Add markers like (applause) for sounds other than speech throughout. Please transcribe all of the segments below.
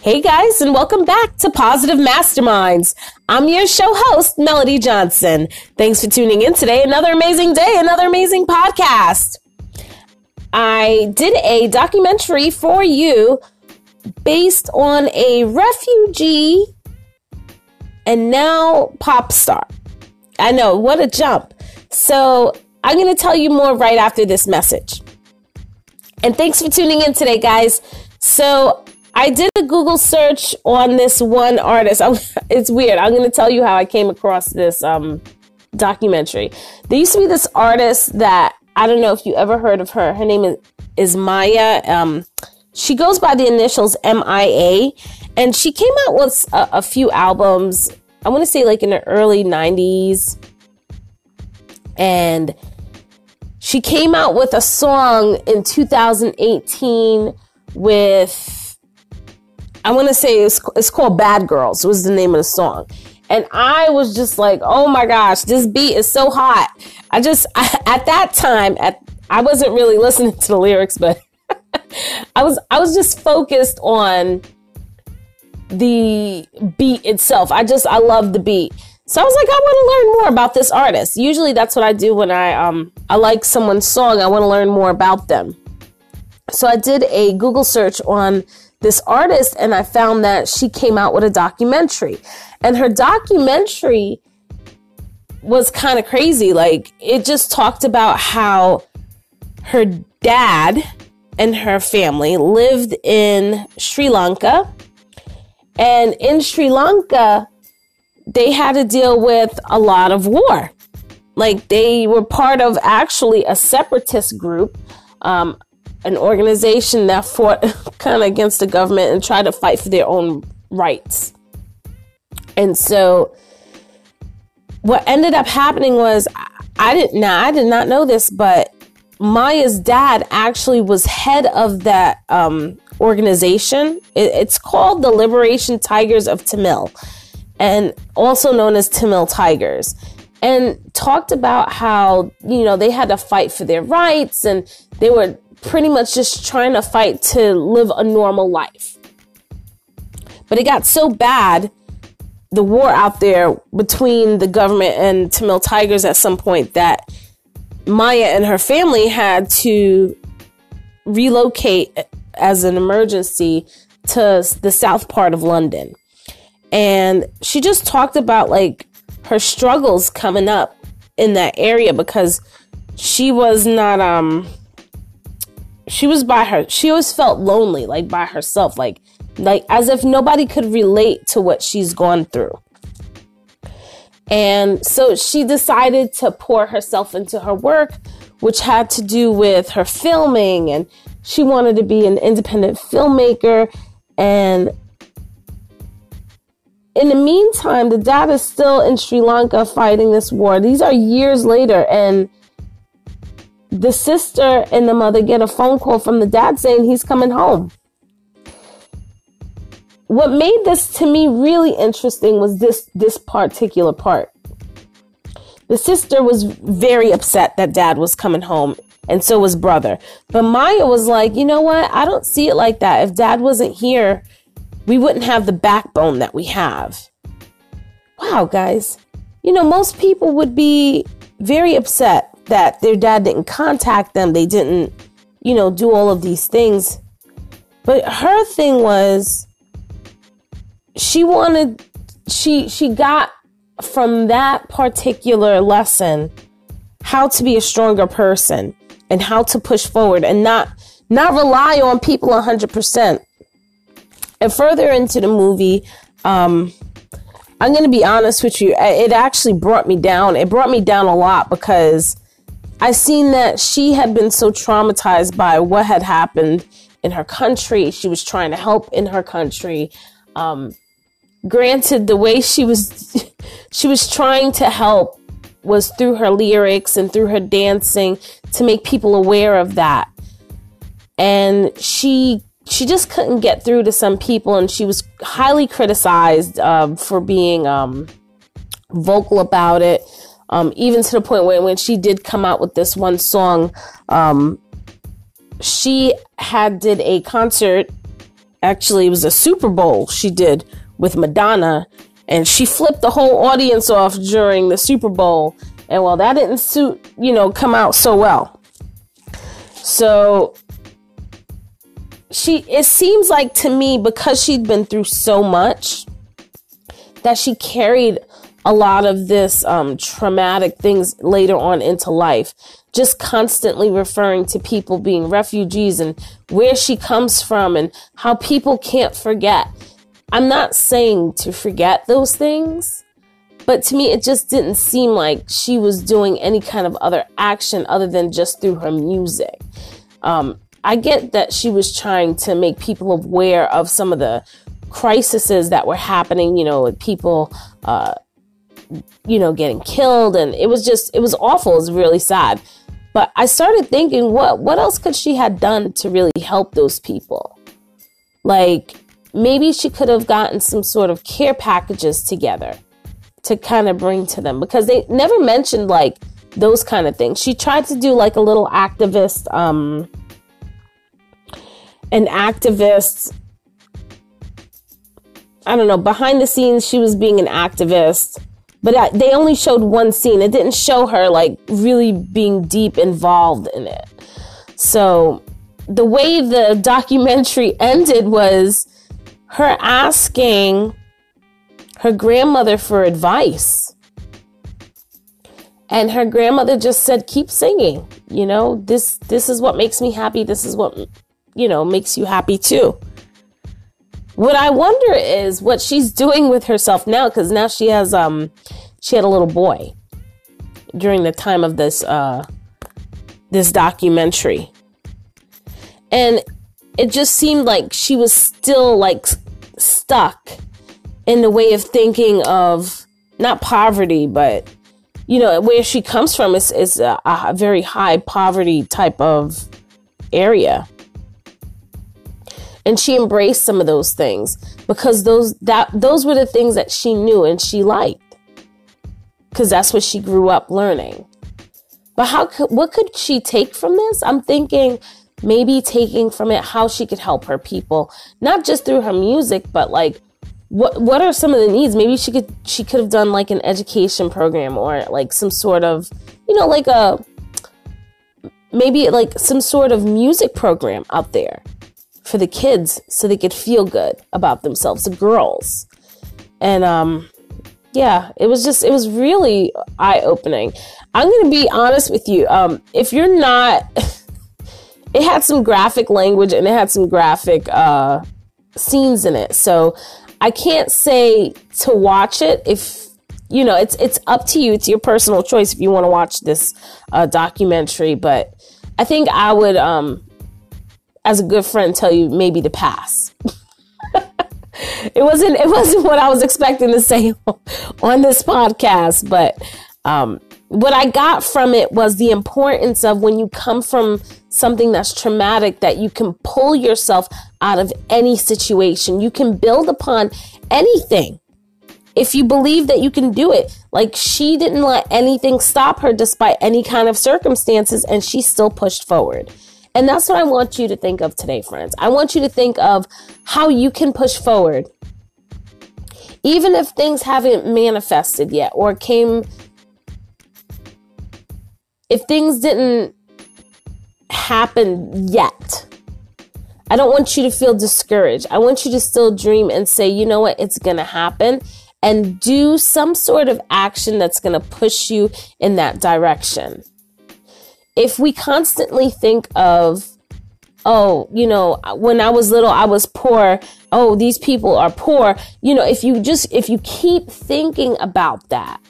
Hey guys, and welcome back to Positive Masterminds. I'm your show host, Melody Johnson. Thanks for tuning in today. Another amazing day, another amazing podcast. I did a documentary for you based on a refugee and now pop star. I know, what a jump. So, I'm going to tell you more right after this message. And thanks for tuning in today, guys. So, I did a Google search on this one artist. (laughs) it's weird. I'm going to tell you how I came across this um, documentary. There used to be this artist that I don't know if you ever heard of her. Her name is, is Maya. Um, she goes by the initials MIA, and she came out with a, a few albums. I want to say like in the early 90s. And she came out with a song in 2018 with I want to say it's, it's called Bad Girls was the name of the song. And I was just like, oh my gosh, this beat is so hot. I just, I, (laughs) at that time, at, I wasn't really listening to the lyrics, but (laughs) I was, I was just focused on the beat itself. I just, I love the beat. So I was like, I want to learn more about this artist. Usually that's what I do when I, um, I like someone's song. I want to learn more about them. So I did a Google search on this artist and I found that she came out with a documentary. And her documentary was kind of crazy. Like it just talked about how her dad and her family lived in Sri Lanka. And in Sri Lanka, they had to deal with a lot of war. Like they were part of actually a separatist group. Um, an organization that fought (laughs) kind of against the government and tried to fight for their own rights. And so what ended up happening was I didn't know I did not know this, but Maya's dad actually was head of that um, organization. It, it's called the Liberation Tigers of Tamil, and also known as Tamil Tigers. And talked about how you know they had to fight for their rights, and they were pretty much just trying to fight to live a normal life. But it got so bad, the war out there between the government and Tamil Tigers at some point, that Maya and her family had to relocate as an emergency to the south part of London. And she just talked about like her struggles coming up in that area because she was not um she was by her she always felt lonely like by herself like like as if nobody could relate to what she's gone through. And so she decided to pour herself into her work which had to do with her filming and she wanted to be an independent filmmaker. And in the meantime the dad is still in Sri Lanka fighting this war. These are years later and the sister and the mother get a phone call from the dad saying he's coming home. What made this to me really interesting was this this particular part. The sister was very upset that dad was coming home and so was brother. But Maya was like, "You know what? I don't see it like that. If dad wasn't here, we wouldn't have the backbone that we have." Wow, guys. You know, most people would be very upset that their dad didn't contact them, they didn't, you know, do all of these things. But her thing was she wanted she she got from that particular lesson how to be a stronger person and how to push forward and not not rely on people 100%. And further into the movie, um, I'm going to be honest with you, it actually brought me down. It brought me down a lot because I seen that she had been so traumatized by what had happened in her country. She was trying to help in her country. Um, granted, the way she was, (laughs) she was trying to help was through her lyrics and through her dancing to make people aware of that. And she she just couldn't get through to some people, and she was highly criticized uh, for being um, vocal about it. Um, even to the point where when she did come out with this one song, um, she had did a concert actually it was a Super Bowl she did with Madonna and she flipped the whole audience off during the Super Bowl and well that didn't suit, you know, come out so well. So she it seems like to me because she'd been through so much that she carried a lot of this um, traumatic things later on into life. Just constantly referring to people being refugees and where she comes from and how people can't forget. I'm not saying to forget those things but to me it just didn't seem like she was doing any kind of other action other than just through her music. Um, I get that she was trying to make people aware of some of the crises that were happening, you know, with people, uh, you know, getting killed. And it was just, it was awful. It was really sad. But I started thinking, what, what else could she have done to really help those people? Like, maybe she could have gotten some sort of care packages together to kind of bring to them because they never mentioned like those kind of things. She tried to do like a little activist, um, an activist. I don't know, behind the scenes, she was being an activist, but I, they only showed one scene. It didn't show her like really being deep involved in it. So the way the documentary (laughs) ended was her asking her grandmother for advice. And her grandmother just said, keep singing. You know, this, this is what makes me happy. This is what you know, makes you happy too. What I wonder is what she's doing with herself now, because now she has um she had a little boy during the time of this uh this documentary. And it just seemed like she was still like stuck in the way of thinking of not poverty, but you know, where she comes from is, is a, a very high poverty type of area and she embraced some of those things because those that those were the things that she knew and she liked. Because that's what she grew up learning. But how could what could she take from this? I'm thinking maybe taking from it how she could help her people not just through her music but like what what are some of the needs? Maybe she could she could have done like an education program or like some sort of you know like a maybe like some sort of music program out there for the kids so they could feel good about themselves, the girls. And um yeah, it was just it was really eye opening. I'm going to be honest with you. Um if you're not (laughs) it had some graphic language and it had some graphic uh scenes in it. So I can't say to watch it if you know, it's it's up to you. It's your personal choice if you want to watch this uh, documentary, but I think I would um as a good friend tell you maybe to pass. (laughs) it wasn't it wasn't what I was expecting to say (laughs) on this podcast, but um, what I got from it was the importance of when you come from something that's traumatic that you can pull yourself out of any situation. You can build upon anything if you believe that you can do it. Like she didn't let anything stop her despite any kind of circumstances and she still pushed forward. And that's what I want you to think of today, friends. I want you to think of how you can push forward. Even if things haven't manifested yet or came, if things didn't happen yet, I don't want you to feel discouraged. I want you to still dream and say, you know what, it's going to happen and do some sort of action that's going to push you in that direction if we constantly think of, oh, you know, when I was little, I was poor. Oh, these people are poor. You know, if you just, if you keep thinking about that,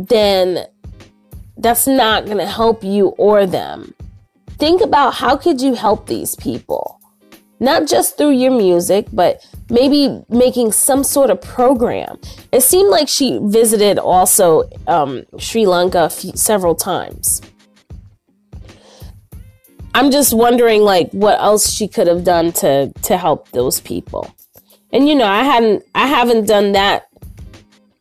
then that's not going to help you or them. Think about how could you help these people? Not just through your music, but maybe making some sort of program. It seemed like she visited also um, Sri Lanka several times. I'm just wondering like what else she could have done to to help those people. And you know, I hadn't I haven't done that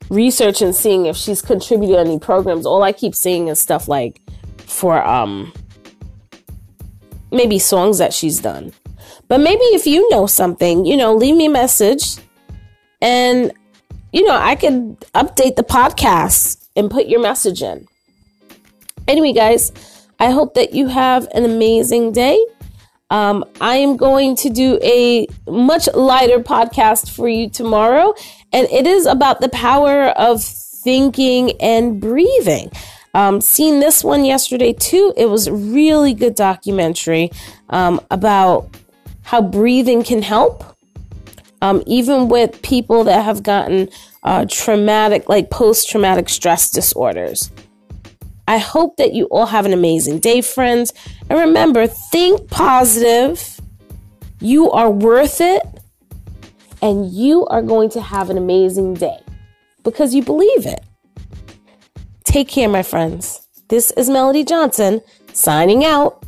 research and seeing if she's contributed any programs. All I keep seeing is stuff like for um maybe songs that she's done. But maybe if you know something, you know, leave me a message and, you know, I could update the podcast and put your message in. Anyway, guys, I hope that you have an amazing day. Um, I am going to do a much lighter podcast for you tomorrow, and it is about the power of thinking and breathing. Um, seen this one yesterday too. It was really good documentary um, about how breathing can help, um, even with people that have gotten uh, traumatic, like post traumatic stress disorders. I hope that you all have an amazing day, friends. And remember, think positive. You are worth it. And you are going to have an amazing day because you believe it. Take care, my friends. This is Melody Johnson signing out.